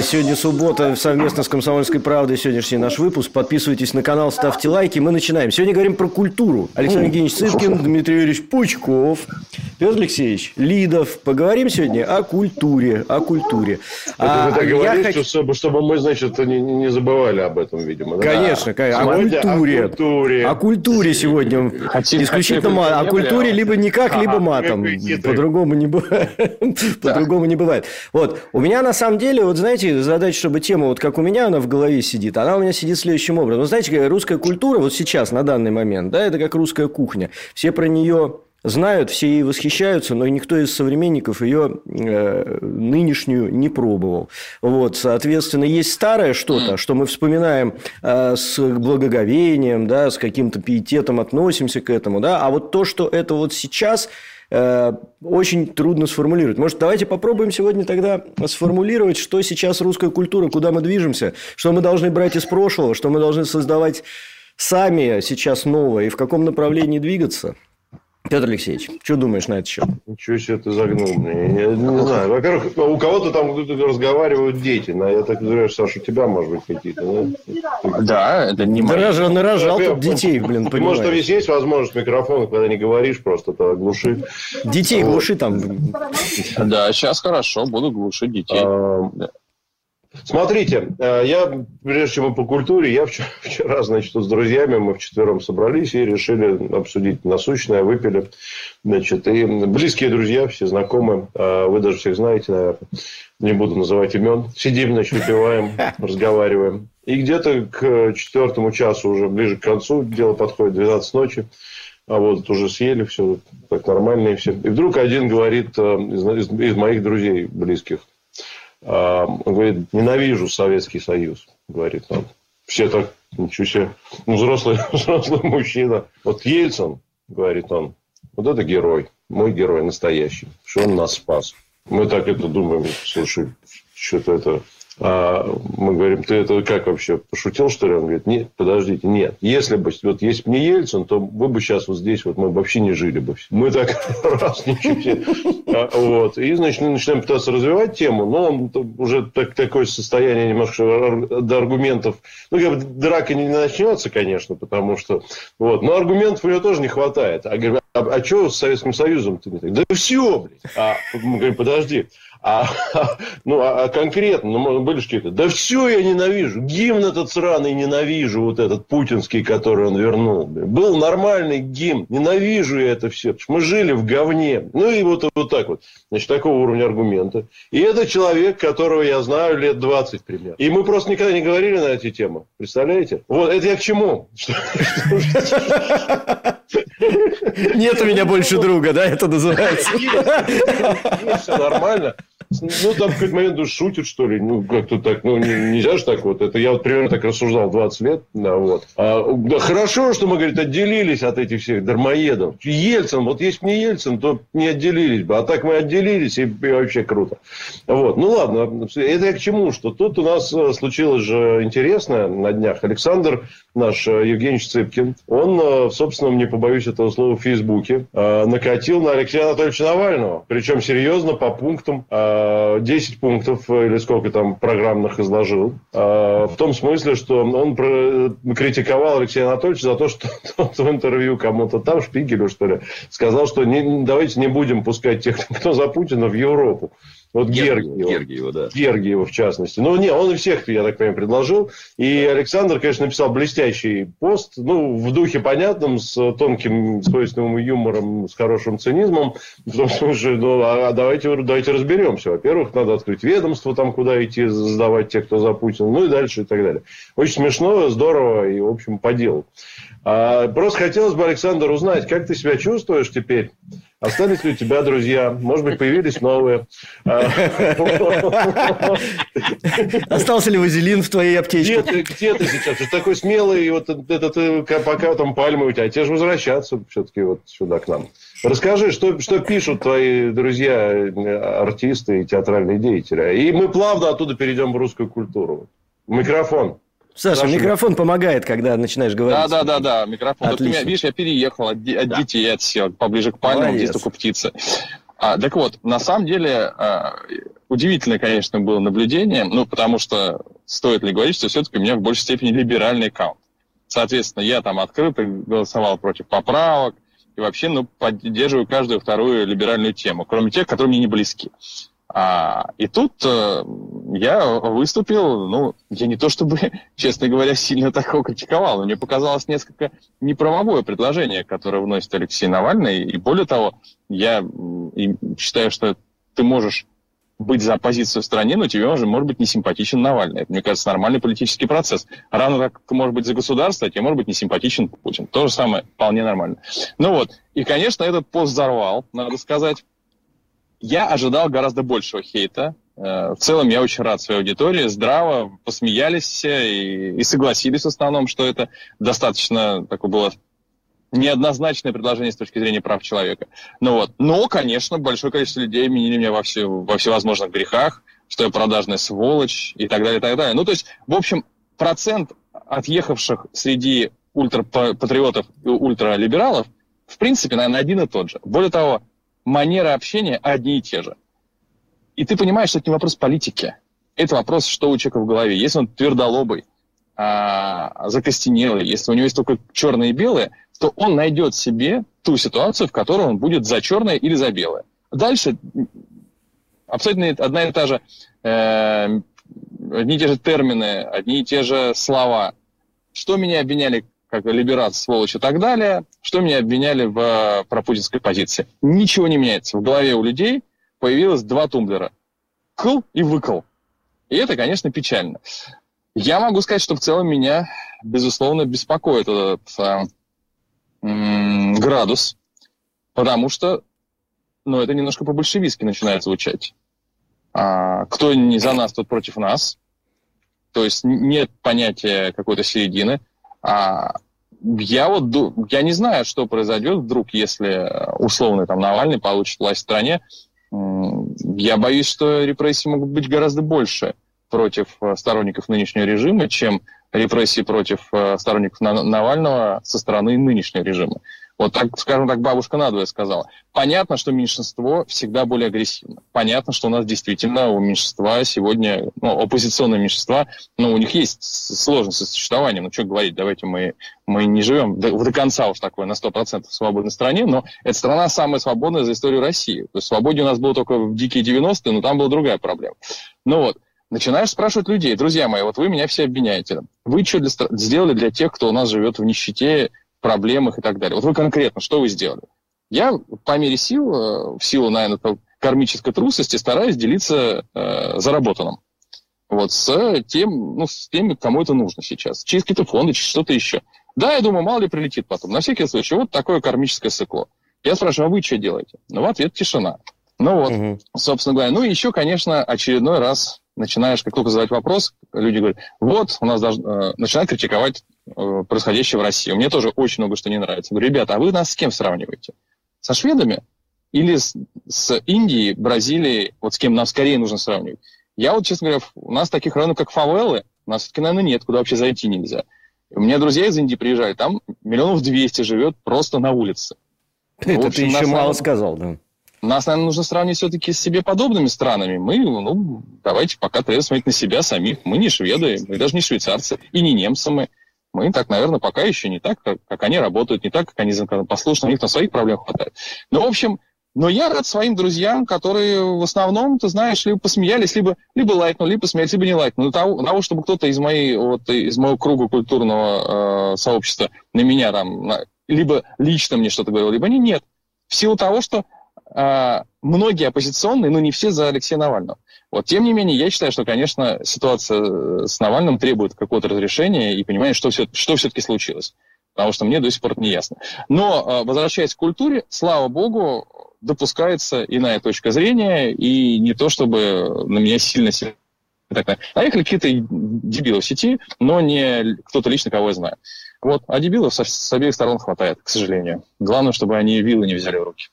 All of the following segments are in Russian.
Сегодня суббота, совместно с «Комсомольской правдой» сегодняшний наш выпуск. Подписывайтесь на канал, ставьте лайки. Мы начинаем. Сегодня говорим про культуру. Александр Евгеньевич Цыпкин, Дмитрий Юрьевич Пучков, Петр Алексеевич Лидов. Поговорим сегодня о культуре. О культуре. Это а, ты так говоришь, хочу... чтобы, чтобы мы, значит, не, не забывали об этом, видимо. Конечно, да. конечно. О культуре. О культуре. О культуре сегодня. Хотим, исключительно мат. О культуре либо никак, а, либо матом. По-другому не бывает. По-другому не бывает. Вот. У меня на самом деле, вот знаете, знаете, задача, чтобы тема, вот как у меня она в голове сидит, она у меня сидит следующим образом. Вы знаете, русская культура вот сейчас, на данный момент, да, это как русская кухня. Все про нее знают, все ей восхищаются, но никто из современников ее э, нынешнюю не пробовал. Вот, соответственно, есть старое что-то, что мы вспоминаем э, с благоговением, да, с каким-то пиететом относимся к этому, да, а вот то, что это вот сейчас Э, очень трудно сформулировать. Может, давайте попробуем сегодня тогда сформулировать, что сейчас русская культура, куда мы движемся, что мы должны брать из прошлого, что мы должны создавать сами сейчас новое и в каком направлении двигаться – Петр Алексеевич, что думаешь на это счет? Ничего себе ты загнул мне. Я не знаю. Во-первых, у кого-то там разговаривают дети. Но я так думаю, Саша, у тебя, может быть, какие-то. Да, да это не Нарожал, нарожал тут детей, блин, понимаешь. Может, там есть возможность микрофона, когда не говоришь, просто то глуши. Детей глуши там. Да, сейчас хорошо, буду глушить детей. Смотрите, э, я, прежде чем по культуре, я вчера, вчера, значит, с друзьями мы вчетвером собрались и решили обсудить насущное, выпили. Значит, и близкие друзья, все знакомые, э, вы даже всех знаете, наверное, не буду называть имен. Сидим, значит, выпиваем, разговариваем. И где-то к четвертому часу, уже ближе к концу, дело подходит 12 ночи, а вот уже съели все, так нормально и все. И вдруг один говорит э, из, из, моих друзей близких – говорит, ненавижу Советский Союз, говорит он. Все так, ничего себе, ну, взрослый, взрослый мужчина. Вот Ельцин, говорит он, вот это герой, мой герой настоящий, что он нас спас. Мы так это думаем, слушай, что-то это а мы говорим, ты это как вообще, пошутил, что ли? Он говорит, нет, подождите, нет. Если бы, вот если бы не Ельцин, то вы бы сейчас вот здесь, вот мы вообще не жили бы. Мы так раз, ничего. А, вот. И, значит, начинаем пытаться развивать тему, но он уже так, такое состояние немножко до аргументов. Ну, как бы драка не начнется, конечно, потому что... Вот. Но аргументов у него тоже не хватает. А, а, а что с Советским Союзом ты? Да все, блядь. А мы говорим, подожди. А, ну, а, а конкретно, ну, были же какие-то, да все я ненавижу, гимн этот сраный ненавижу, вот этот путинский, который он вернул. Был нормальный гимн, ненавижу я это все, мы жили в говне. Ну, и вот, вот так вот, значит, такого уровня аргумента. И это человек, которого я знаю лет 20 примерно. И мы просто никогда не говорили на эти темы, представляете? Вот, это я к чему? Нет у меня больше друга, да, это называется? Все нормально. Ну, там в какой-то момент ну, шутит, что ли. Ну, как-то так, ну, не, нельзя же так вот. Это я вот примерно так рассуждал 20 лет. Да, вот. А, да, хорошо, что мы, говорит, отделились от этих всех дармоедов. Ельцин, вот если бы не Ельцин, то не отделились бы. А так мы отделились, и, и вообще круто. Вот. Ну, ладно. Это я к чему? Что тут у нас э, случилось же интересное на днях. Александр, наш э, Евгений Цыпкин, он э, в собственном, не побоюсь этого слова, в Фейсбуке накатил на Алексея Анатольевича Навального. Причем серьезно, по пунктам 10 э, пунктов э, или сколько там программных изложил. Э, в том смысле, что он критиковал Алексея Анатольевича за то, что тот в интервью кому-то там, Шпигелю, что ли, сказал, что не, давайте не будем пускать тех, кто за Путина, в Европу. Вот Гергиева. Гергиева, да. Гергиева, в частности. Ну, не, он и всех, я так понимаю, предложил. И Александр, конечно, написал блестящий пост. Ну, в духе понятном, с тонким, свойственным юмором, с хорошим цинизмом. В том смысле, ну, а давайте, давайте разберемся. Во-первых, надо открыть ведомство, там, куда идти, сдавать тех, кто за Путина. Ну, и дальше, и так далее. Очень смешно, здорово и, в общем, по делу. А, просто хотелось бы, Александр, узнать, как ты себя чувствуешь теперь Остались ли у тебя друзья? Может быть, появились новые? Остался ли вазелин в твоей аптечке? Где ты, где ты сейчас? Ты такой смелый, вот этот, э, пока там пальмы у тебя. Тебе же возвращаться все-таки вот сюда к нам. Расскажи, что, что пишут твои друзья, э, артисты и театральные деятели. И мы плавно оттуда перейдем в русскую культуру. Микрофон. Саша, Саша, микрофон помогает, когда начинаешь говорить. Да, да, да, да, микрофон. Вот меня, видишь, я переехал от, от да. детей, отсел поближе к пальмам, здесь только птицы. А, так вот, на самом деле, а, удивительное, конечно, было наблюдение, ну, потому что стоит ли говорить, что все-таки у меня в большей степени либеральный аккаунт. Соответственно, я там открыто голосовал против поправок, и вообще, ну, поддерживаю каждую вторую либеральную тему, кроме тех, которые мне не близки. А, и тут э, я выступил, ну, я не то чтобы, честно говоря, сильно такого критиковал, но мне показалось несколько неправовое предложение, которое вносит Алексей Навальный. И более того, я и считаю, что ты можешь быть за оппозицию в стране, но тебе уже может быть не симпатичен Навальный. Это, мне кажется, нормальный политический процесс. Равно как ты можешь быть за государство, а тебе может быть не симпатичен Путин. То же самое, вполне нормально. Ну вот, и, конечно, этот пост взорвал, надо сказать. Я ожидал гораздо большего хейта. Э, в целом я очень рад своей аудитории. Здраво посмеялись все и, и согласились в основном, что это достаточно такое было неоднозначное предложение с точки зрения прав человека. Ну вот. Но, конечно, большое количество людей обвинили меня во, все, во всевозможных грехах, что я продажная сволочь и так далее, и так далее. Ну, то есть, в общем, процент отъехавших среди ультрапатриотов и ультралибералов, в принципе, наверное, один и тот же. Более того, манеры общения одни и те же. И ты понимаешь, что это не вопрос политики. Это вопрос, что у человека в голове. Если он твердолобый, а, закостенелый, если у него есть только черное и белое, то он найдет себе ту ситуацию, в которой он будет за черное или за белое. Дальше абсолютно одна и та же, э, одни и те же термины, одни и те же слова. Что меня обвиняли как либерат, сволочь и так далее, что меня обвиняли в э, пропутинской позиции. Ничего не меняется. В голове у людей появилось два тумблера. Кл и выкл. И это, конечно, печально. Я могу сказать, что в целом меня, безусловно, беспокоит этот м- градус, потому что ну, это немножко по-большевистски начинает звучать. А, кто не за нас, тот против нас. То есть нет понятия какой-то середины. А я вот я не знаю, что произойдет вдруг, если условный там Навальный получит власть в стране. Я боюсь, что репрессии могут быть гораздо больше против э, сторонников нынешнего режима, чем репрессии против э, сторонников Навального со стороны нынешнего режима. Вот так, скажем так, бабушка надвое сказала. Понятно, что меньшинство всегда более агрессивно. Понятно, что у нас действительно у меньшинства сегодня, ну, оппозиционные меньшинства, ну, у них есть сложности с существованием. Ну, что говорить, давайте мы, мы не живем до, до конца уж такой на 100% в свободной стране, но эта страна самая свободная за историю России. То есть свободе у нас было только в дикие 90-е, но там была другая проблема. Ну вот, начинаешь спрашивать людей, друзья мои, вот вы меня все обвиняете. Вы что для, сделали для тех, кто у нас живет в нищете, проблемах и так далее. Вот вы конкретно, что вы сделали? Я по мере сил, э, в силу, наверное, кармической трусости стараюсь делиться э, заработанным. Вот с тем, ну, с теми, кому это нужно сейчас. Через какие-то фонды, через что-то еще. Да, я думаю, мало ли прилетит потом. На всякий случай, вот такое кармическое сыкло. Я спрашиваю, а вы что делаете? Ну, в ответ тишина. Ну вот, угу. собственно говоря. Ну и еще, конечно, очередной раз начинаешь, как только задать вопрос, люди говорят, вот, у нас даже, э, начинают критиковать происходящее в России. Мне тоже очень много что не нравится. Говорю, ребята, а вы нас с кем сравниваете? Со шведами? Или с, с Индией, Бразилией? Вот с кем нам скорее нужно сравнивать? Я вот, честно говоря, у нас таких районов, как фавелы, у нас все-таки, наверное, нет, куда вообще зайти нельзя. У меня друзья из Индии приезжают, там миллионов двести живет просто на улице. Это ну, общем, ты еще мало сказал, да. Нас, наверное, нужно сравнивать все-таки с себе подобными странами. Мы, ну, давайте пока трезво смотреть на себя самих. Мы не шведы, мы даже не швейцарцы, и не немцы мы. Мы так, наверное, пока еще не так, как, как они работают, не так, как они послушны, у них на своих проблем хватает. Ну, в общем, но я рад своим друзьям, которые в основном, ты знаешь, либо посмеялись, либо, либо лайкнули, либо посмеялись, либо не лайкнули. Того, того чтобы кто-то из, моей, вот, из моего круга культурного э, сообщества на меня там, на, либо лично мне что-то говорил, либо не, нет. В силу того, что многие оппозиционные, но не все за Алексея Навального. Вот, тем не менее, я считаю, что, конечно, ситуация с Навальным требует какого-то разрешения и понимания, что, все, что все-таки случилось. Потому что мне до сих пор не ясно. Но, а, возвращаясь к культуре, слава богу, допускается иная точка зрения, и не то, чтобы на меня сильно-сильно так Наехали какие-то дебилы в сети, но не кто-то лично, кого я знаю. Вот. А дебилов с обеих сторон хватает, к сожалению. Главное, чтобы они вилы не взяли в руки.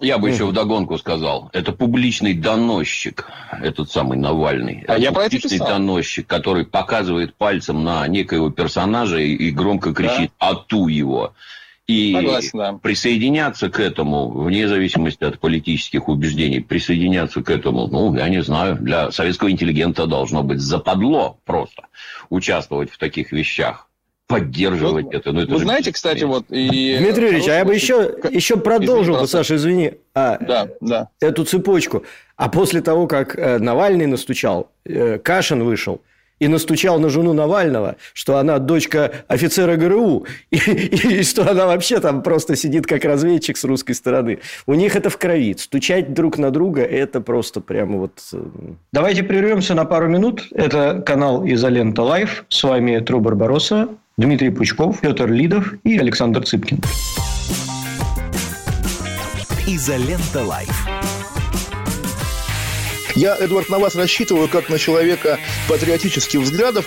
Я бы еще вдогонку сказал, это публичный доносчик, этот самый Навальный. А это я публичный доносчик, который показывает пальцем на некоего персонажа и громко кричит да. «Ату его!». И Согласен, да. присоединяться к этому, вне зависимости от политических убеждений, присоединяться к этому, ну, я не знаю, для советского интеллигента должно быть западло просто участвовать в таких вещах поддерживать вот, это. Ну, это вы знаете, кстати, вот... И... Дмитрий Ильич, а я бы еще, еще продолжил бы, Саша, извини, а, да, да. эту цепочку. А после того, как э, Навальный настучал, э, Кашин вышел, и настучал на жену Навального, что она дочка офицера ГРУ, и, и, и что она вообще там просто сидит как разведчик с русской стороны. У них это в крови. Стучать друг на друга – это просто прямо вот... Э, Давайте прервемся на пару минут. Это канал «Изолента Live». С вами Тру Барбароса, Дмитрий Пучков, Петр Лидов и Александр Цыпкин. «Изолента Live». Я, Эдвард, на вас рассчитываю как на человека патриотических взглядов.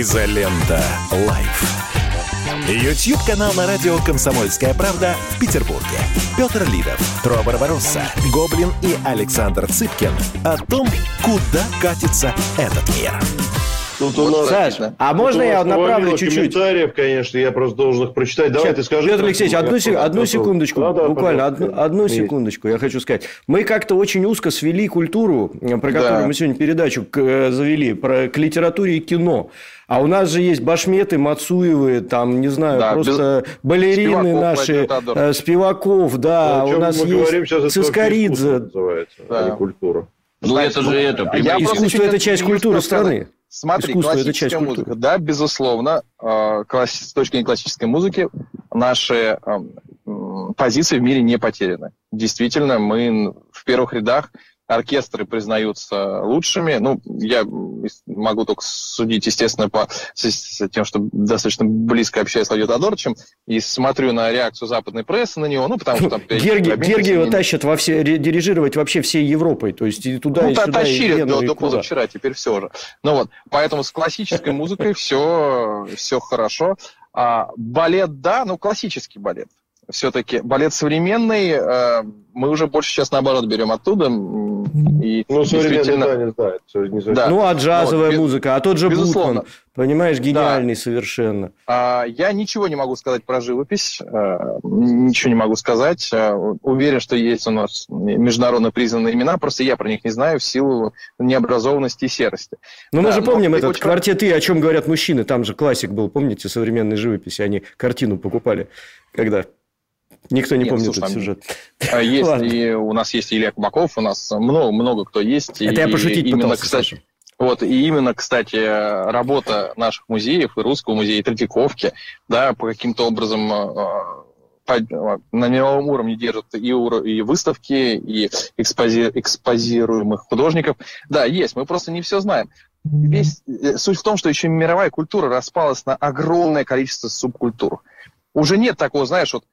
Изолента. Live. YouTube-канал на радио «Комсомольская правда» в Петербурге. Петр Лидов, Тру Барбаросса, Гоблин и Александр Цыпкин о том, куда катится этот мир. Тут у нас, Саш, а можно я направлю чуть-чуть? комментариев, конечно, я просто должен их прочитать. Давай Сейчас, ты скажи. Петр Алексеевич, одну, сек- одну секундочку, да, да, буквально одну, одну секундочку, я хочу сказать. Мы как-то очень узко свели культуру, про которую да. мы сегодня передачу к, э, завели, про, к литературе и кино. А у нас же есть Башметы, Мацуевы, там, не знаю, да, просто без... балерины Спиваков, наши, э, Спиваков, да, да у нас есть Цискоридзе. Да. А не культура. Ну, это же это. Искусство – это часть культуры страны. Смотри, Искусство классическая это музыка, культуры. да, безусловно, э, с точки зрения классической музыки наши позиции в мире не потеряны. Действительно, мы в первых рядах оркестры признаются лучшими. Ну, я могу только судить, естественно, по с тем, что достаточно близко общаюсь с Владимиром Тодоровичем, и смотрю на реакцию западной прессы на него, ну, потому что там... Герги, Гергиева тащат во все, дирижировать вообще всей Европой, то есть и туда, ну, и сюда, тащили и до, до позавчера, теперь все же. Ну вот, поэтому с классической музыкой все, все хорошо. А балет, да, ну, классический балет все-таки балет современный, э, мы уже больше сейчас наоборот берем оттуда. И ну, действительно... да, не знаю. Не да. Ну, а джазовая вот, музыка, а тот же безусловно. Бутман, понимаешь, гениальный да. совершенно. А, я ничего не могу сказать про живопись, а, ничего не могу сказать. А, уверен, что есть у нас международно признанные имена, просто я про них не знаю в силу необразованности и серости. Ну, да, мы же помним этот очень... квартет «И», о чем говорят мужчины, там же классик был, помните, современной живописи, они картину покупали, когда Никто не Нет, помнит слушай, этот сюжет. А есть и у нас есть Илья Кубаков, у нас много, много кто есть. Это и, я пошутить именно, пытался, кстати, Вот, и именно, кстати, работа наших музеев, и Русского музея, и Третьяковки, да, по каким-то образом а, по, на мировом уровне держат и, и выставки, и экспози, экспозируемых художников. Да, есть, мы просто не все знаем. Весь, э, суть в том, что еще мировая культура распалась на огромное количество субкультур. Уже нет такого, знаешь, вот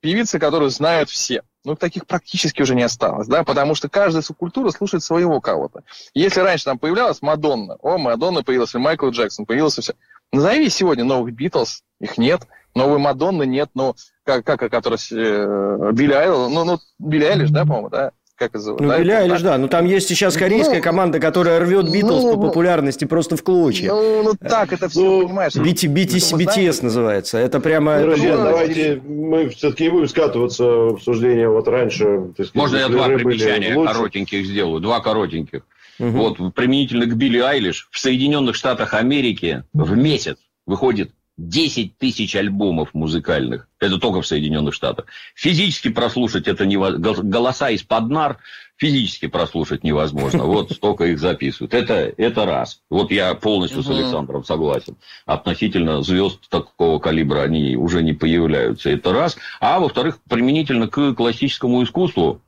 певицы, которые знают все. Ну, таких практически уже не осталось, да, потому что каждая субкультура слушает своего кого-то. Если раньше там появлялась Мадонна, о, Мадонна появилась, или Майкл Джексон, появился все. Назови сегодня новых Битлз, их нет, новой Мадонны нет, ну, как, как которая, э, Билли Айлиш, ну, ну, Билли Айлиш, да, по-моему, да, как это зовут? Ну, да, Билли Айлиш, да. Ну, там есть сейчас корейская ну, команда, которая рвет Битлз ну, по популярности просто в клочья. Ну, ну так это все, ну, понимаешь. BT, BT, BTS называется. Это прямо... Ну, друзья, это... давайте мы все-таки не будем скатываться в обсуждение вот раньше. Сказать, Можно я два примечания коротеньких сделаю? Два коротеньких. Угу. Вот, применительно к Билли Айлиш, в Соединенных Штатах Америки в месяц выходит 10 тысяч альбомов музыкальных. Это только в Соединенных Штатах. Физически прослушать это невозможно. Голоса из-под нар физически прослушать невозможно. Вот столько их записывают. Это, это раз. Вот я полностью с Александром согласен. Относительно звезд такого калибра они уже не появляются. Это раз. А во-вторых, применительно к классическому искусству,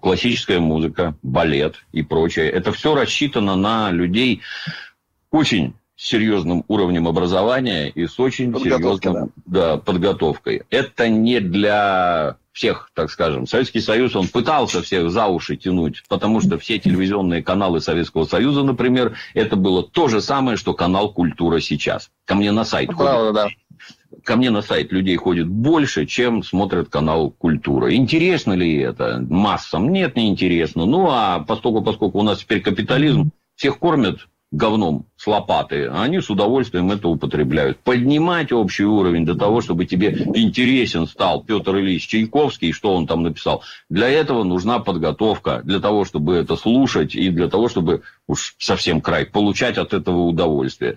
классическая музыка, балет и прочее, это все рассчитано на людей очень серьезным уровнем образования и с очень серьезной да. Да, подготовкой. Это не для всех, так скажем. Советский Союз, он пытался всех за уши тянуть, потому что все телевизионные каналы Советского Союза, например, это было то же самое, что канал «Культура» сейчас. Ко мне на сайт Правда, ходит. Да. Ко мне на сайт людей ходит больше, чем смотрят канал «Культура». Интересно ли это массам? Нет, не интересно. Ну, а поскольку, поскольку у нас теперь капитализм, всех кормят говном с лопаты, они с удовольствием это употребляют. Поднимать общий уровень до того, чтобы тебе интересен стал Петр Ильич Чайковский, что он там написал. Для этого нужна подготовка, для того, чтобы это слушать и для того, чтобы уж совсем край получать от этого удовольствие.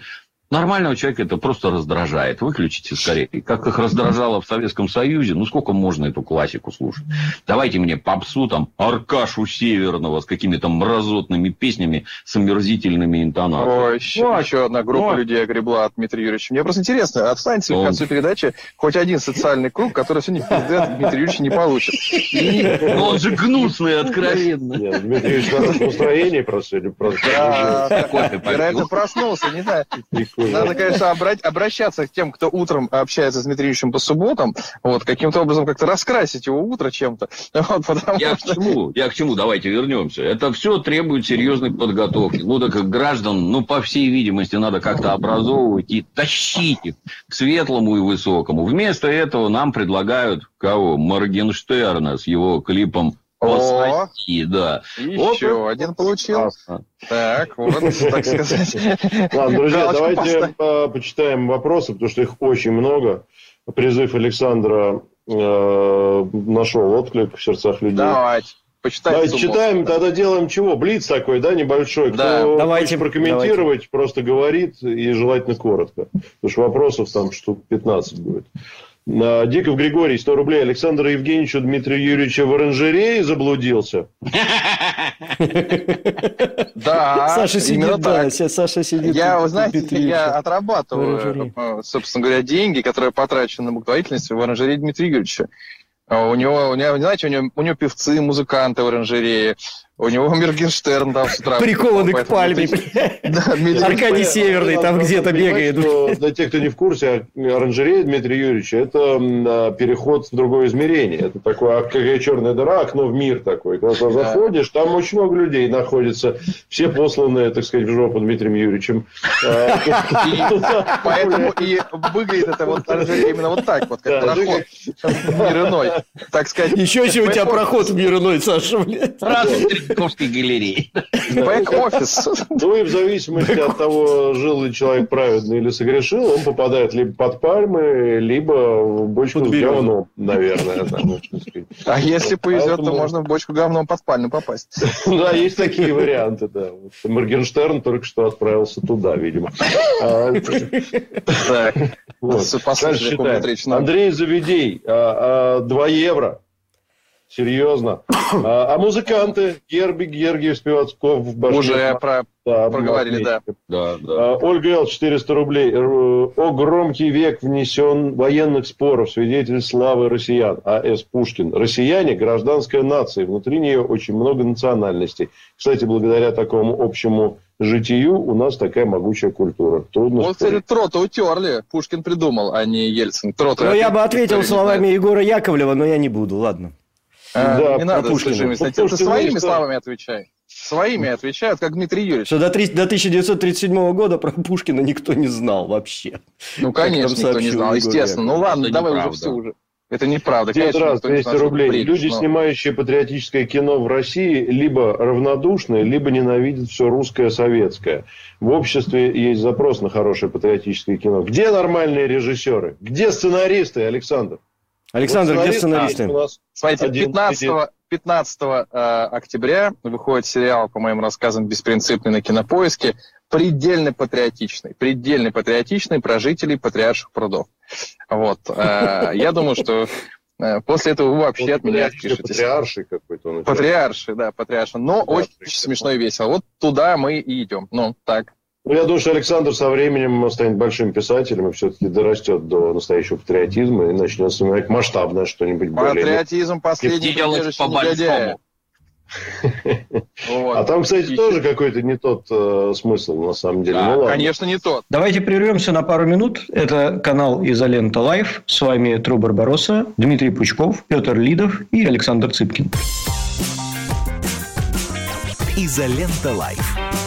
Нормального человека это просто раздражает. Выключите скорее. Как их раздражало в Советском Союзе, ну сколько можно эту классику слушать? Давайте мне попсу там Аркашу Северного с какими-то мразотными песнями с омерзительными интонациями. Ой, еще, ну, еще одна группа ну, людей огребла от Дмитрия Юрьевича. Мне просто интересно, отстаньте ли к концу передачи хоть один социальный круг, который сегодня пизды от Дмитрия Юрьевича не получит. Ну, он же гнусный, откровенно. Нет, Дмитрий Юрьевич в настроении просто или просто... Вероятно, проснулся, не знаю. Надо, конечно, обращаться к тем, кто утром общается с Дмитриевичем по субботам, вот, каким-то образом как-то раскрасить его утро чем-то. Вот, Я что... к чему? Я к чему? Давайте вернемся. Это все требует серьезной подготовки. Ну, так граждан, ну, по всей видимости, надо как-то образовывать и тащить их к светлому и высокому. Вместо этого нам предлагают кого? Моргенштерна с его клипом о, да. Еще вот, один получился. Классно. Так, вот, так сказать. Ладно, друзья, давайте э, почитаем вопросы, потому что их очень много. Призыв Александра э, нашел отклик в сердцах людей. Давайте. Почитаем давайте читаем, да. тогда делаем чего? Блиц такой, да, небольшой. Да. Кто давайте прокомментировать, давайте. просто говорит и желательно коротко. Потому что вопросов там штук 15 будет. Диков Григорий, 100 рублей. Александр Евгеньевич у Дмитрия Юрьевича в оранжерее заблудился. Да, Саша сидит, да, Саша сидит. Я, вы знаете, я отрабатываю, э, собственно говоря, деньги, которые потрачены на благотворительность в оранжерее Дмитрия Юрьевича. А у него, у него, знаете, у него, у него певцы, музыканты в оранжерее, у него Мергенштерн там с утра. Прикованы к пальме. Аркадий Северный там где-то бегает. Для тех, кто не в курсе, оранжерея Дмитрия Юрьевича – это а, переход в другое измерение. Это такое, как черная дыра, окно в мир такой. Когда заходишь, там очень много людей находится. Все посланные, так сказать, в жопу Дмитрием Юрьевичем. А, поэтому и выглядит это вот оранжерея именно вот так, вот как проход в мир иной. Так сказать. Еще у тебя проход в мир иной, Саша. Раз Третьяковской галереи. Бэк-офис. Ну и в зависимости от того, жил ли человек праведно или согрешил, он попадает либо под пальмы, либо в бочку с говном, наверное. А если повезет, то можно в бочку говном под пальму попасть. Да, есть такие варианты, да. Моргенштерн только что отправился туда, видимо. А, так. Андрей Заведей, 2 а, а, евро. Серьезно. А, а музыканты? Герби, Гергиев, Спивацков, Башков. Уже про... да, проговорили, да. да, да. А, Ольга Л. 400 рублей. О громкий век внесен военных споров. Свидетель славы россиян. А.С. Пушкин. Россияне – гражданская нация. Внутри нее очень много национальностей. Кстати, благодаря такому общему житию у нас такая могучая культура. Трудно вот, кстати, Трота утерли. Пушкин придумал, а не Ельцин. Трота ну, я бы ответил словами Егора Яковлева, но я не буду, ладно. А, да, не надо Пушкина. С Ты своими словами отвечай. Своими отвечают, как Дмитрий Юрьевич. Что до, 3, до 1937 года про Пушкина никто не знал вообще. Ну, конечно, никто не знал, естественно. Ну, ладно, давай уже все уже. Это неправда. Дед раз, 200 рублей. Бред, Люди, но... снимающие патриотическое кино в России, либо равнодушны, либо ненавидят все русское, советское. В обществе есть запрос на хорошее патриотическое кино. Где нормальные режиссеры? Где сценаристы, Александр? Александр, вот где сценаристы? Смотрите, 15, 15 э, октября выходит сериал, по моим рассказам, «Беспринципный» на Кинопоиске. Предельно патриотичный. Предельно патриотичный про жителей патриарших прудов. Вот. Э, я думаю, что э, После этого вы вообще от меня отпишетесь. Патриарший какой-то. Патриарший, да, патриарший. Но очень смешно и весело. Вот туда мы и идем. Ну, так. Ну, я думаю, что Александр со временем станет большим писателем и все-таки дорастет до настоящего патриотизма и начнет снимать масштабное что-нибудь более... Патриотизм последний негодяя. А там, кстати, тоже какой-то не тот э, смысл, на самом деле. Да, ну, конечно, не тот. Давайте прервемся на пару минут. Это канал Изолента Live. С вами Тру Барбароса, Дмитрий Пучков, Петр Лидов и Александр Цыпкин. Изолента Live.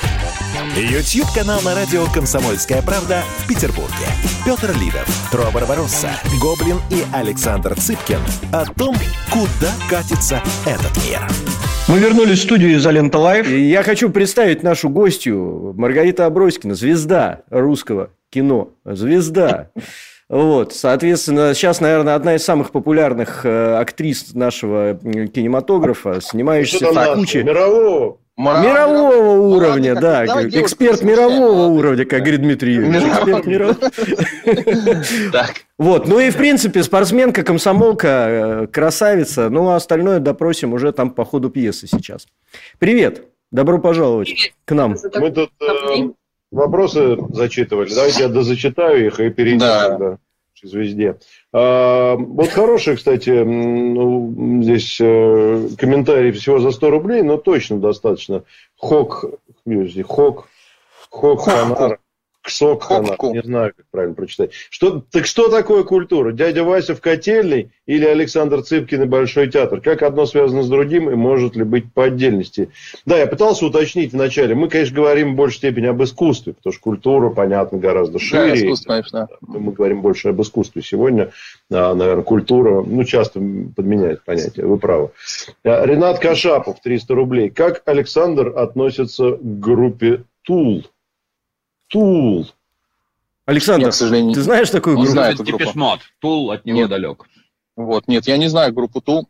YouTube-канал на радио «Комсомольская правда» в Петербурге. Петр Лидов, Тру Барбаросса, Гоблин и Александр Цыпкин о том, куда катится этот мир. Мы вернулись в студию «Изолента Live». И я хочу представить нашу гостью Маргарита Аброськина, звезда русского кино. Звезда. Вот, соответственно, сейчас, наверное, одна из самых популярных э, актрис нашего кинематографа, снимающаяся в куче... Мирового Морал, мирового уровня, Морал, да, как, эксперт мирового уровня, как говорит Дмитрий Юрьевич. Эксперт мирового. Вот, ну и в принципе спортсменка, комсомолка, э, красавица, ну а остальное допросим уже там по ходу пьесы сейчас. Привет, добро пожаловать к нам. Мы тут э, вопросы зачитывали, давайте я дозачитаю их и перейдем да. Звезде. А, вот хороший, кстати, ну, здесь э, комментарий всего за 100 рублей, но точно достаточно. Хок, Хок, Хок, Ханара. Ксок, не знаю, как правильно прочитать. Что, так что такое культура? Дядя Вася в котельной или Александр Цыпкин и Большой театр? Как одно связано с другим и может ли быть по отдельности? Да, я пытался уточнить вначале. Мы, конечно, говорим в большей степени об искусстве, потому что культура, понятно, гораздо шире. Да, искусство, конечно. Мы говорим больше об искусстве сегодня. А, наверное, культура, ну, часто подменяет понятие, вы правы. А, Ренат Кашапов, 300 рублей. Как Александр относится к группе Тул? Тул. Александр, нет, к сожалению, ты знаешь такую группу? Не знаю эту группу. Мод. Тул от него нет. далек. Вот, нет, я не знаю группу Тул.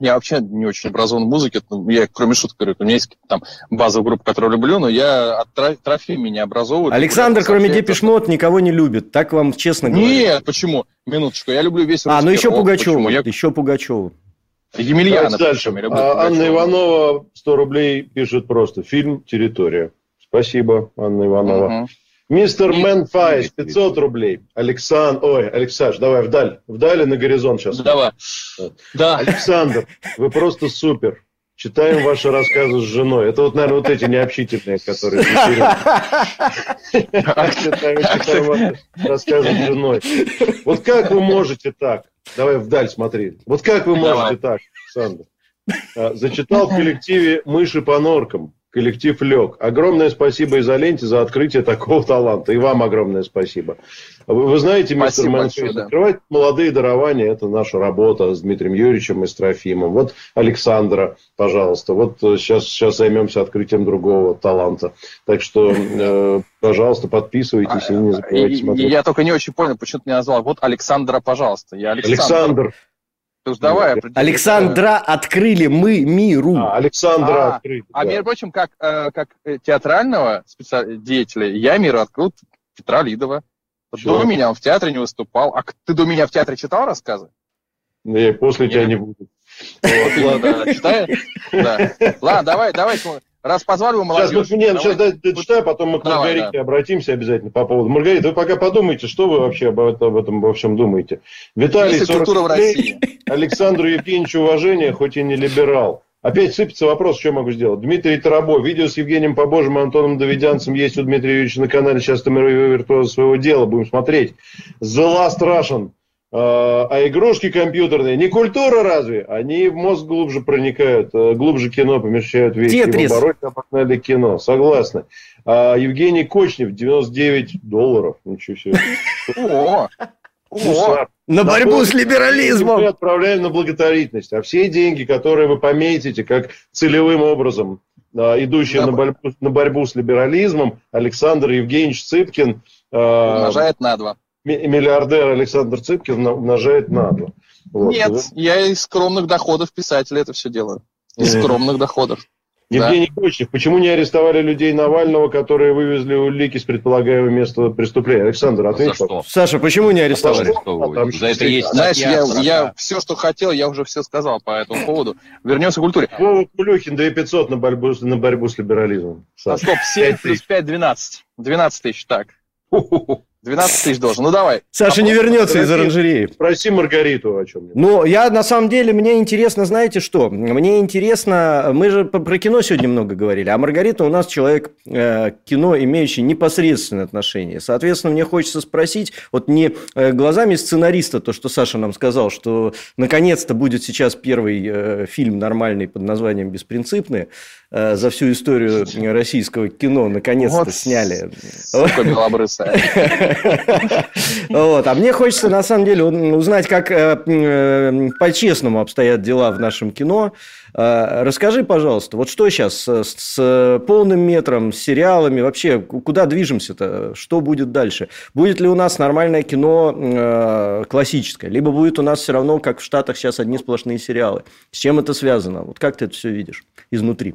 Я вообще не очень образован в музыке. Я, кроме шуток, говорю, у меня есть там базовая группа, которую люблю, но я от трофеями не образовываю. Александр, кроме Depeche Mode, никого не любит. Так вам честно говорю. Нет, почему? Минуточку, я люблю весь А, ну еще Пугачева. Я... Еще Пугачева. Емельяна. Дальше. А, Анна Иванова 100 рублей пишет просто. Фильм «Территория». Спасибо, Анна Иванова. Угу. Мистер Мэнфайс, 500 рублей. Александр, ой, Александр, давай вдаль, вдаль и на горизонт сейчас. Давай. Да. Александр, вы просто супер. Читаем ваши рассказы с женой. Это вот, наверное, вот эти необщительные, которые Читаем ваши рассказы с женой. Вот как вы можете так? Давай вдаль смотри. Вот как вы можете так, Александр? А, зачитал в коллективе «Мыши по норкам» коллектив лег. Огромное спасибо Изоленте за открытие такого таланта. И вам огромное спасибо. Вы, вы знаете, мистер Мэншин, открывать молодые дарования – это наша работа с Дмитрием Юрьевичем и с Трофимом. Вот Александра, пожалуйста. Вот сейчас, сейчас займемся открытием другого таланта. Так что, э, пожалуйста, подписывайтесь и не забывайте смотреть. Я только не очень понял, почему ты меня назвал. Вот Александра, пожалуйста. Я Александр. Александр. Уж давай Александра открыли мы миру. А, Александра а, открыли. А да. между прочим, как, э, как театрального деятеля, я миру открыл Петра Лидова. Что? До меня он в театре не выступал. А ты до меня в театре читал рассказы? Я после тебя не буду. Ладно, давай, давай. Раз позвали вы молодежь. Сейчас, нет, сейчас дочитаю, потом мы к Маргарите обратимся обязательно по поводу. Маргарита, вы пока подумайте, что вы вообще об этом, об этом во всем думаете. Виталий, 40 в России. Александру Евгеньевичу уважение, хоть и не либерал. Опять сыпется вопрос, что я могу сделать. Дмитрий Тарабо. Видео с Евгением Побожим и Антоном Давидянцем есть у Дмитрия Юрьевича на канале. Сейчас там виртуоза своего дела. Будем смотреть. The Last Russian. А, а игрушки компьютерные не культура разве? Они в мозг глубже проникают, э, глубже кино помещают вещи. Тетрис. В обороте обогнали кино, согласны. А Евгений Кочнев, 99 долларов. Ничего себе. О, на борьбу с либерализмом. Мы отправляем на благотворительность. А все деньги, которые вы пометите как целевым образом, идущие на борьбу, на борьбу с либерализмом, Александр Евгеньевич Цыпкин... Умножает на два миллиардер Александр Цыпкин умножает на два. Вот. Нет, я из скромных доходов писателя это все делаю. Из скромных доходов. Евгений да. Кочнев, почему не арестовали людей Навального, которые вывезли улики с предполагаемого места преступления? Александр, ответь. За что? Саша, почему не арестовали? А За это есть Знаешь, я, я все, что хотел, я уже все сказал по этому поводу. Вернемся к культуре. Вова Кулюхин, 2500 на борьбу, на борьбу с либерализмом. А стоп, 7 плюс 5, 12. 12 тысяч, так. 12 тысяч должен. Ну, давай. Саша а не вернется из оранжереи. Спроси Маргариту о чем-нибудь. Ну, я на самом деле, мне интересно, знаете что? Мне интересно, мы же про кино сегодня много говорили, а Маргарита у нас человек э, кино, имеющий непосредственное отношение. Соответственно, мне хочется спросить, вот не э, глазами сценариста, то, что Саша нам сказал, что наконец-то будет сейчас первый э, фильм нормальный под названием «Беспринципные», за всю историю российского кино наконец-то вот сняли. Сука белобрысая. Вот. А мне хочется, на самом деле, узнать, как э, э, по-честному обстоят дела в нашем кино. Э, расскажи, пожалуйста, вот что сейчас с полным метром, с сериалами, вообще куда движемся-то, что будет дальше? Будет ли у нас нормальное кино классическое, либо будет у нас все равно, как в Штатах сейчас, одни сплошные сериалы? С чем это связано? Вот как ты это все видишь изнутри?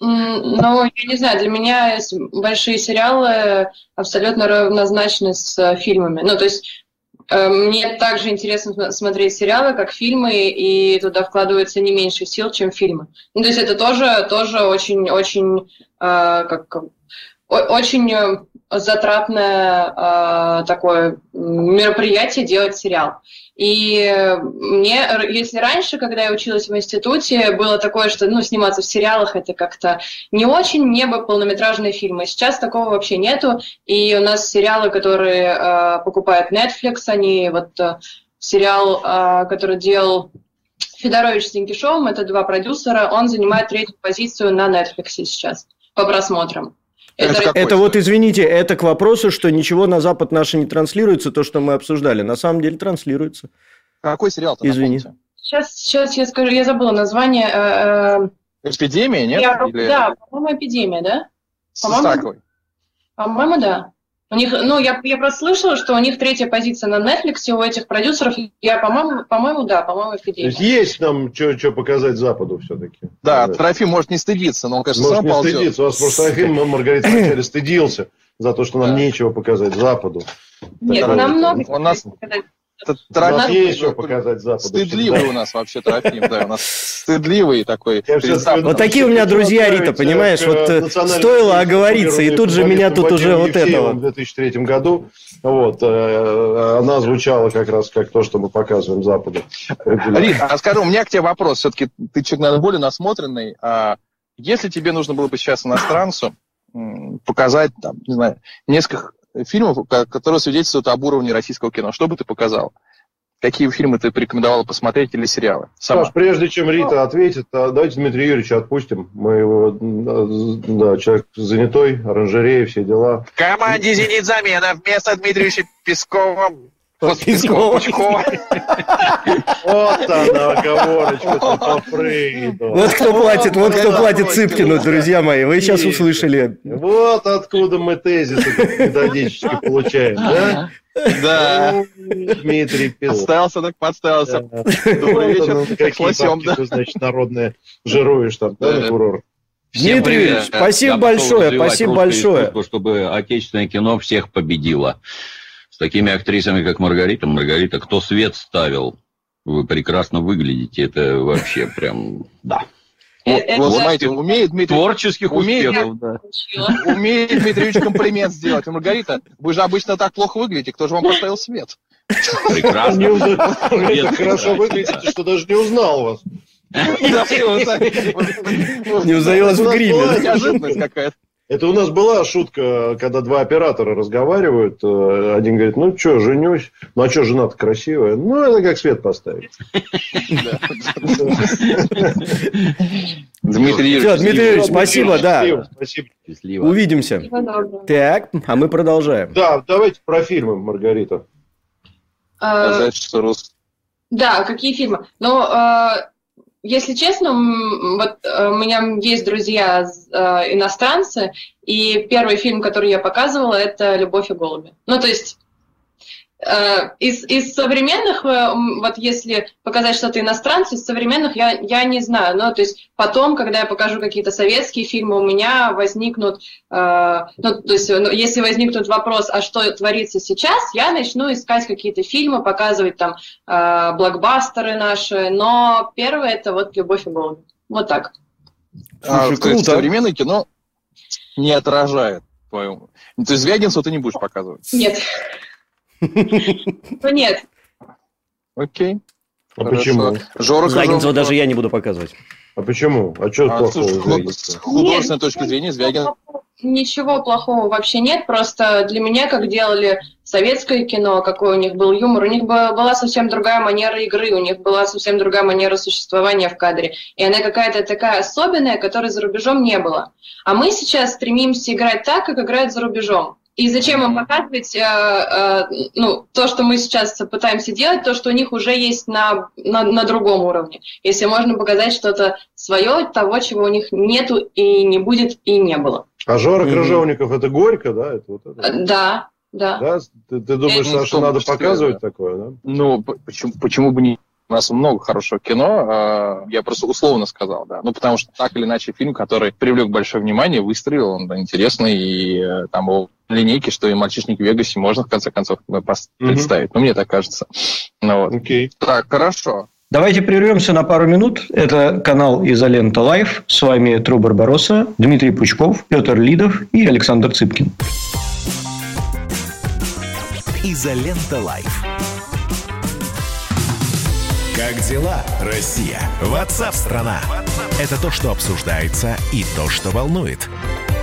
Ну, я не знаю, для меня большие сериалы абсолютно равнозначны с э, фильмами. Ну, то есть э, мне также интересно смотреть сериалы, как фильмы, и туда вкладывается не меньше сил, чем фильмы. Ну, то есть это тоже, тоже очень, очень, э, как, очень затратное такое мероприятие делать сериал. И мне, если раньше, когда я училась в институте, было такое, что ну, сниматься в сериалах это как-то не очень, мне бы полнометражные фильмы. Сейчас такого вообще нету. И у нас сериалы, которые э, покупает Netflix, они вот э, сериал, э, который делал Федорович с Зинкишовым, это два продюсера, он занимает третью позицию на Netflix сейчас по просмотрам. Это, это, вот, извините, это к вопросу, что ничего на Запад наше не транслируется, то, что мы обсуждали. На самом деле транслируется. Какой сериал-то? Извини. Сейчас, сейчас я скажу, я забыла название. Э, э, Эпидемия, нет? Я, Или... Да, по-моему, эпидемия, да? По-моему, по-моему, да. У них, ну, я, я просто слышала, что у них третья позиция на Netflix у этих продюсеров. Я, по-моему, по-моему, да, по-моему, эпидемия. То есть есть нам что показать Западу все-таки. Да, да, Трофим может не стыдиться, но он, конечно, может сам не ползет. стыдиться. У вас просто Трофим, Маргарита вначале стыдился за то, что нам да. нечего показать Западу. Нет, так, нам много у нас, это есть что показать Западу. Стыдливый всегда. у нас вообще Трофим, да, у нас стыдливый такой. Вот такие у меня друзья, Рита, понимаешь, вот э, стоило оговориться, и тут же меня тут уже вот это В 2003 году, вот, э, она звучала как раз как то, что мы показываем Западу. Рита, а скажи, у меня к тебе вопрос, все-таки ты человек, наверное, более насмотренный, а если тебе нужно было бы сейчас иностранцу показать, там, не знаю, несколько фильмов, которые свидетельствуют об уровне российского кино. Что бы ты показал? Какие фильмы ты порекомендовала посмотреть или сериалы? Сама. Саш, прежде чем Рита ответит, а давайте Дмитрия Юрьевича отпустим. Мы его, да, человек занятой, оранжерея, все дела. В команде «Зенит» замена. Вместо Дмитрия Юрьевича Пескова Пескова. Вот она, оговорочка по Фрейду. Вот кто платит, вот кто платит Цыпкину, друзья мои. Вы сейчас услышали. Вот откуда мы тезисы методически получаем, да? Да. Дмитрий Песков. Подставился, так подставился. Добрый вечер. Какие да? значит, народные жируешь там, да, курорт? Дмитрий, спасибо большое, спасибо большое. Чтобы отечественное кино всех победило с такими актрисами, как Маргарита. Маргарита, кто свет ставил? Вы прекрасно выглядите. Это вообще прям... Да. Вот, это, вот знаете, умеет Дмитрий... Творческих умеет, успехов, да. Умеет Дмитриевич комплимент сделать. Маргарита, вы же обычно так плохо выглядите. Кто же вам поставил свет? Прекрасно. Хорошо выглядите, что даже не узнал вас. Не узналась в гриме. Неожиданность какая-то. Это у нас была шутка, когда два оператора разговаривают. Э, один говорит, ну что, женюсь. Ну а что, жена-то красивая? Ну, это как свет поставить. Дмитрий Юрьевич. Все, Дмитрий Юрьевич, спасибо, да. Спасибо. Счастливо. Увидимся. Так, а мы продолжаем. Да, давайте про фильмы, Маргарита. А, да, какие фильмы? Ну, а, если честно, вот э, у меня есть друзья э, иностранцы, и первый фильм, который я показывала, это «Любовь и голуби». Ну, то есть из, из современных, э, вот если показать что-то иностранцу, из современных я, я не знаю. Но то есть потом, когда я покажу какие-то советские фильмы, у меня возникнут, э, ну, то есть ну, если возникнут вопрос, а что творится сейчас, я начну искать какие-то фильмы, показывать там э, блокбастеры наши. Но первое это вот «Любовь и голуби». Вот так. А, Слушай, круто. современное кино не отражает твою... То есть Звягинцева ты не будешь показывать? Нет. Ну нет. Окей. А почему? Жора Звягинцева даже я не буду показывать. А почему? А что а, плохого? С художественной точки зрения Звягин... Ничего плохого вообще нет, просто для меня, как делали советское кино, какой у них был юмор, у них была совсем другая манера игры, у них была совсем другая манера существования в кадре, и она какая-то такая особенная, которой за рубежом не было. А мы сейчас стремимся играть так, как играют за рубежом. И зачем им показывать э, э, ну, то, что мы сейчас пытаемся делать, то, что у них уже есть на, на, на другом уровне. Если можно показать что-то свое, того, чего у них нету и не будет и не было. А Жора mm-hmm. Крыжовников это горько, да? Это вот это? Э, да, да. да? Ты, ты думаешь, это, Саша, надо показывать да. такое, да? Ну, почему, почему бы не у нас много хорошего кино, а, я просто условно сказал, да. Ну, потому что так или иначе фильм, который привлек большое внимание, выстрелил, он да, интересный, и э, там его линейки, что и «Мальчишник в Вегасе» можно, в конце концов, представить. Mm-hmm. Ну, мне так кажется. Ну, вот. okay. Так, хорошо. Давайте прервемся на пару минут. Это канал Изолента Live. С вами Тру Барбароса, Дмитрий Пучков, Петр Лидов и Александр Цыпкин. Изолента Live. Как дела, Россия? WhatsApp-страна! Это то, что обсуждается и то, что волнует.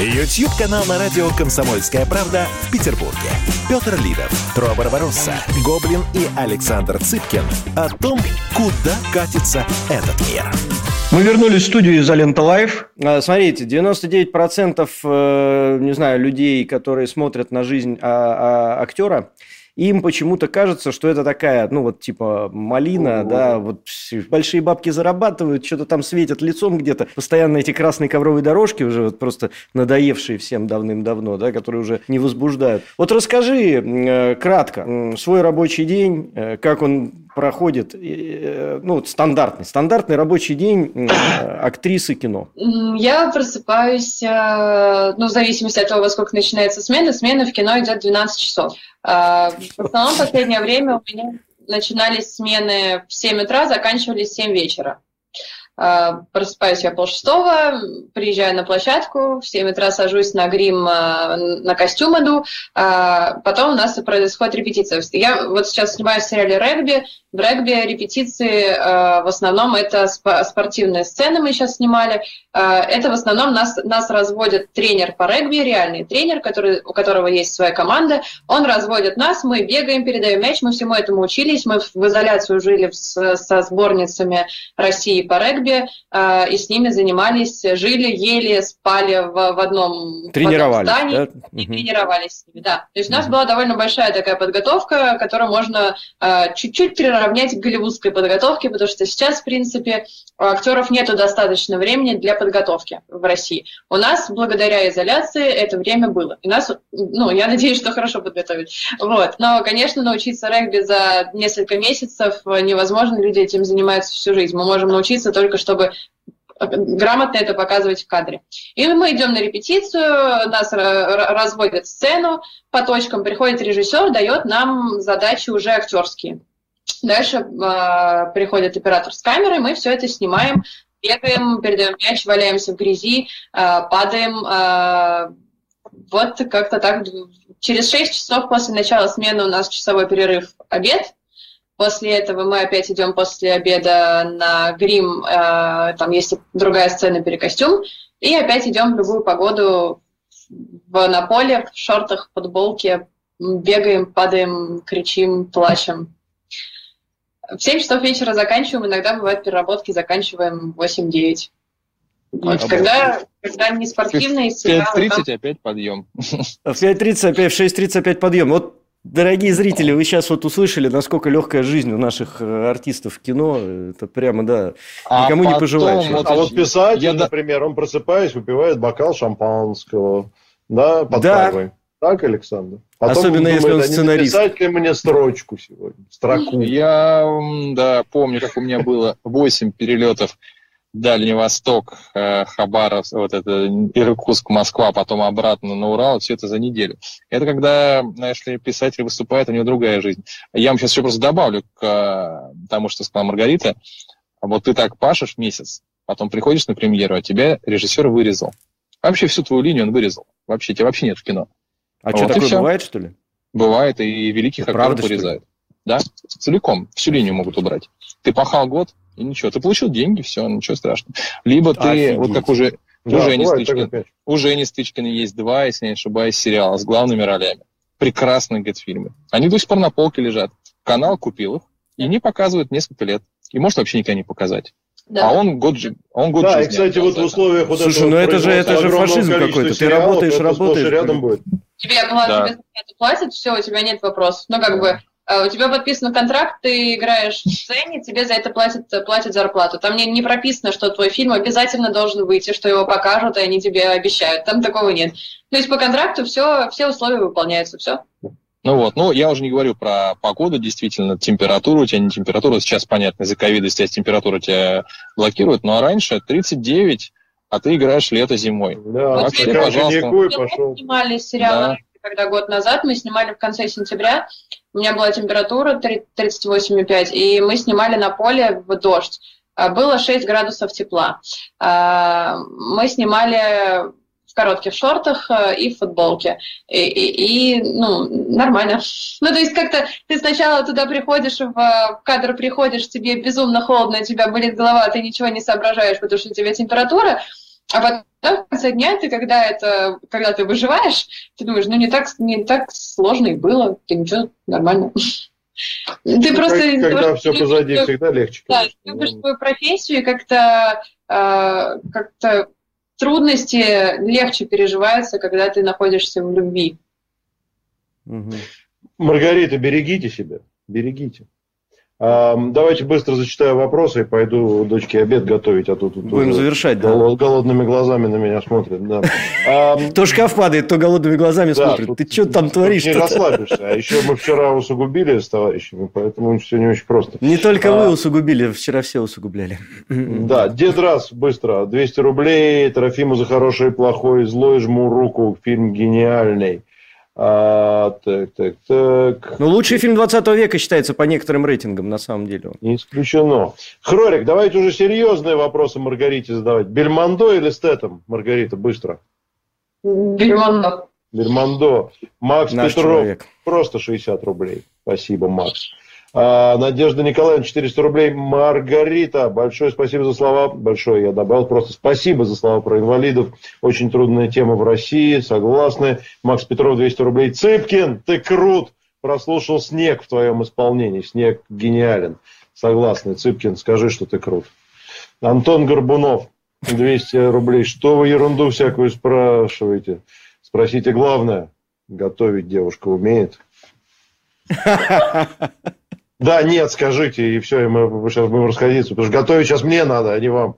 YouTube-канал на радио «Комсомольская правда» в Петербурге. Петр Лидов, Тро Барбаросса, Гоблин и Александр Цыпкин о том, куда катится этот мир. Мы вернулись в студию «Изолента Live». А, смотрите, 99% э, не знаю, людей, которые смотрят на жизнь а, а, актера, им почему-то кажется, что это такая, ну вот типа малина, да, вот большие бабки зарабатывают, что-то там светят лицом где-то, постоянно эти красные ковровые дорожки уже вот просто надоевшие всем давным-давно, да, которые уже не возбуждают. Вот расскажи э, кратко свой рабочий день, э, как он проходит, э, ну, стандартный, стандартный рабочий день актрисы кино? Я просыпаюсь, ну, в зависимости от того, во сколько начинается смена, смена в кино идет 12 часов. В основном в последнее время у меня начинались смены в 7 утра, заканчивались в 7 вечера. А, просыпаюсь я полшестого, приезжаю на площадку, в 7 утра сажусь на грим, а, на костюм иду, потом у нас происходит репетиция. Я вот сейчас снимаю в сериале «Регби», в регби репетиции в основном это спортивные сцены мы сейчас снимали. Это в основном нас, нас разводит тренер по регби, реальный тренер, который, у которого есть своя команда. Он разводит нас, мы бегаем, передаем мяч, мы всему этому учились. Мы в изоляцию жили с, со сборницами России по регби. Регби, э, и с ними занимались, жили, ели, спали в, в одном, тренировались, в одном здании да? и угу. тренировались с ними, да. То есть у нас была довольно большая такая подготовка, которую можно э, чуть-чуть приравнять к голливудской подготовке, потому что сейчас, в принципе, у актеров нет достаточно времени для подготовки в России. У нас, благодаря изоляции, это время было. И нас, ну, я надеюсь, что хорошо подготовить. Вот. Но, конечно, научиться регби за несколько месяцев невозможно, люди этим занимаются всю жизнь. Мы можем научиться только, чтобы грамотно это показывать в кадре. И мы идем на репетицию, нас разводят сцену по точкам, приходит режиссер, дает нам задачи уже актерские. Дальше э, приходит оператор с камерой, мы все это снимаем, бегаем, передаем мяч, валяемся в грязи, э, падаем. Э, вот как-то так. Через 6 часов после начала смены у нас часовой перерыв, обед. После этого мы опять идем после обеда на грим, э, там есть другая сцена перекостюм, и опять идем в любую погоду в, на поле, в шортах, футболке, бегаем, падаем, кричим, плачем. В 7 часов вечера заканчиваем, иногда бывают переработки, заканчиваем 8-9. Вот, когда, когда не спортивные. В 5.30 там... опять подъем. В 5.30 опять, в 6.30 опять подъем. Вот Дорогие зрители, вы сейчас вот услышали, насколько легкая жизнь у наших э, артистов в кино. Это прямо, да, а никому не пожелаешь. Вот, а вот писатель, я... например, он просыпаясь, выпивает бокал шампанского, да, под да. Так, Александр? Потом Особенно думает, если он сценарист. Писать мне строчку сегодня, строку. Я, да, помню, как у меня было 8 перелетов Дальний Восток, э, Хабаровск, вот это Иркутск, Москва, потом обратно на Урал, все это за неделю. Это когда, знаешь ли, писатель выступает, у него другая жизнь. Я вам сейчас еще просто добавлю к э, тому, что сказала Маргарита. Вот ты так пашешь месяц, потом приходишь на премьеру, а тебя режиссер вырезал. Вообще всю твою линию он вырезал. Вообще, тебя вообще нет в кино. А вот что, такое бывает, что ли? Бывает, и великих Это актеров вырезают. Да, целиком, всю линию могут убрать. Ты пахал год, и ничего. Ты получил деньги, все, ничего страшного. Либо ты, Офигеть. вот как уже, да, у, Жени Стычкин, у Жени Стычкина есть два, если не ошибаюсь, сериала с главными ролями. Прекрасные, говорит, фильмы. Они до сих пор на полке лежат. Канал купил их и не показывает несколько лет. И может вообще никогда не показать. Да. А он год, он год Да, и, кстати, вот в условиях вот Слушай, ну это же, это же фашизм какой-то. Ты работаешь, работаешь. Рядом будет. Тебе, да. тебе платят, все, у тебя нет вопросов. Ну, как бы, у тебя подписан контракт, ты играешь в сцене, тебе за это платят, платят зарплату. Там не, не прописано, что твой фильм обязательно должен выйти, что его покажут, и они тебе обещают. Там такого нет. То есть по контракту все, все условия выполняются, все. Ну вот, ну я уже не говорю про погоду, действительно, температуру, у тебя не температура, сейчас понятно, из-за ковида сейчас температура тебя блокирует, ну а раньше 39, а ты играешь лето зимой. Да, Вообще, пожалуйста. Пошел. Снимали сериал да. когда год назад, мы снимали в конце сентября, у меня была температура 38,5, и мы снимали на поле в дождь. А, было 6 градусов тепла. А, мы снимали в коротких шортах э, и в футболке. И, и, и ну, нормально. Ну, то есть как-то ты сначала туда приходишь, в кадр приходишь, тебе безумно холодно, у тебя болит голова, ты ничего не соображаешь, потому что у тебя температура, а потом в конце дня ты, когда это, когда ты выживаешь, ты думаешь, ну не так, не так сложно и было, ты ничего, нормально. Ты ну, просто... Когда все позади, всегда легче. Да, любишь свою профессию, и как-то э, как-то трудности легче переживаются, когда ты находишься в любви. Маргарита, берегите себя, берегите. Давайте быстро зачитаю вопросы и пойду дочке обед готовить, а тут будем завершать, да. Голодными глазами на меня смотрят, да. То шкаф падает, то голодными глазами смотрит. Ты что там творишь? Не расслабишься. А еще мы вчера усугубили с товарищами, поэтому все не очень просто. Не только вы а, усугубили, вчера все усугубляли. Да, дед раз быстро, 200 рублей, Трофиму за хороший, плохой, злой, жму руку, фильм гениальный. А, так, так, так. Ну, лучший фильм 20 века считается по некоторым рейтингам, на самом деле. Не исключено. Хрорик, давайте уже серьезные вопросы Маргарите задавать. Бельмондо или Стэтом? Маргарита, быстро. Бельмондо. Бельмондо. Макс Наш Петров. Человек. Просто 60 рублей. Спасибо, Макс. А, Надежда Николаевна, 400 рублей. Маргарита, большое спасибо за слова. Большое я добавил. Просто спасибо за слова про инвалидов. Очень трудная тема в России. Согласны. Макс Петров, 200 рублей. Цыпкин, ты крут. Прослушал «Снег» в твоем исполнении. «Снег» гениален. Согласны. Цыпкин, скажи, что ты крут. Антон Горбунов, 200 рублей. Что вы ерунду всякую спрашиваете? Спросите главное. Готовить девушка умеет? Да, нет, скажите, и все, и мы сейчас будем расходиться. Потому что готовить сейчас мне надо, а не вам.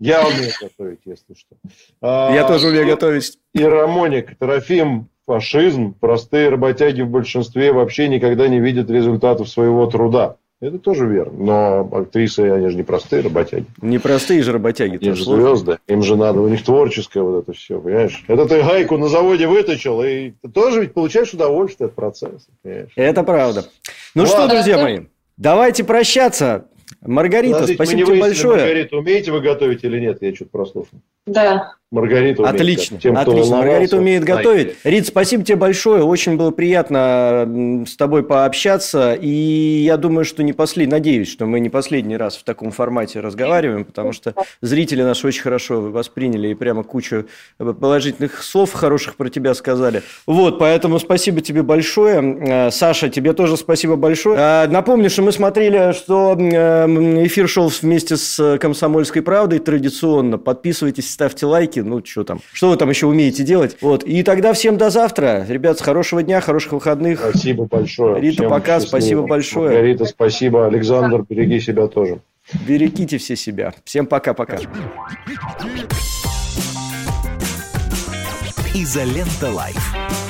Я умею готовить, если что. Я а, тоже умею готовить. И Рамоник, Трофим, фашизм. Простые работяги в большинстве вообще никогда не видят результатов своего труда. Это тоже верно. Но актрисы, они же не простые работяги. Не простые же работяги. Они же звезды. Им же надо, у них творческое вот это все, понимаешь? Это ты гайку на заводе выточил, и ты тоже ведь получаешь удовольствие от процесса. Понимаешь? Это правда. Ну Ладно. что, друзья мои, давайте прощаться. Маргарита, Подождите, спасибо тебе большое. Маргарита, умеете вы готовить или нет? Я что-то прослушал. Да. Маргарита умеет. Отлично, тем, отлично. Маргарита умеет готовить. Рит, спасибо тебе большое. Очень было приятно с тобой пообщаться. И я думаю, что не последний, надеюсь, что мы не последний раз в таком формате разговариваем, потому что зрители наши очень хорошо восприняли и прямо кучу положительных слов хороших про тебя сказали. Вот, поэтому спасибо тебе большое. Э, Саша, тебе тоже спасибо большое. Э, напомню, что мы смотрели, что эфир шел вместе с «Комсомольской правдой» традиционно. Подписывайтесь, ставьте лайки ну, что там, что вы там еще умеете делать. Вот, и тогда всем до завтра. Ребят, хорошего дня, хороших выходных. Спасибо большое. Рита, всем пока, счастливо. спасибо большое. Рита, спасибо. Александр, береги себя тоже. Берегите все себя. Всем пока-пока. Изолента Лайф.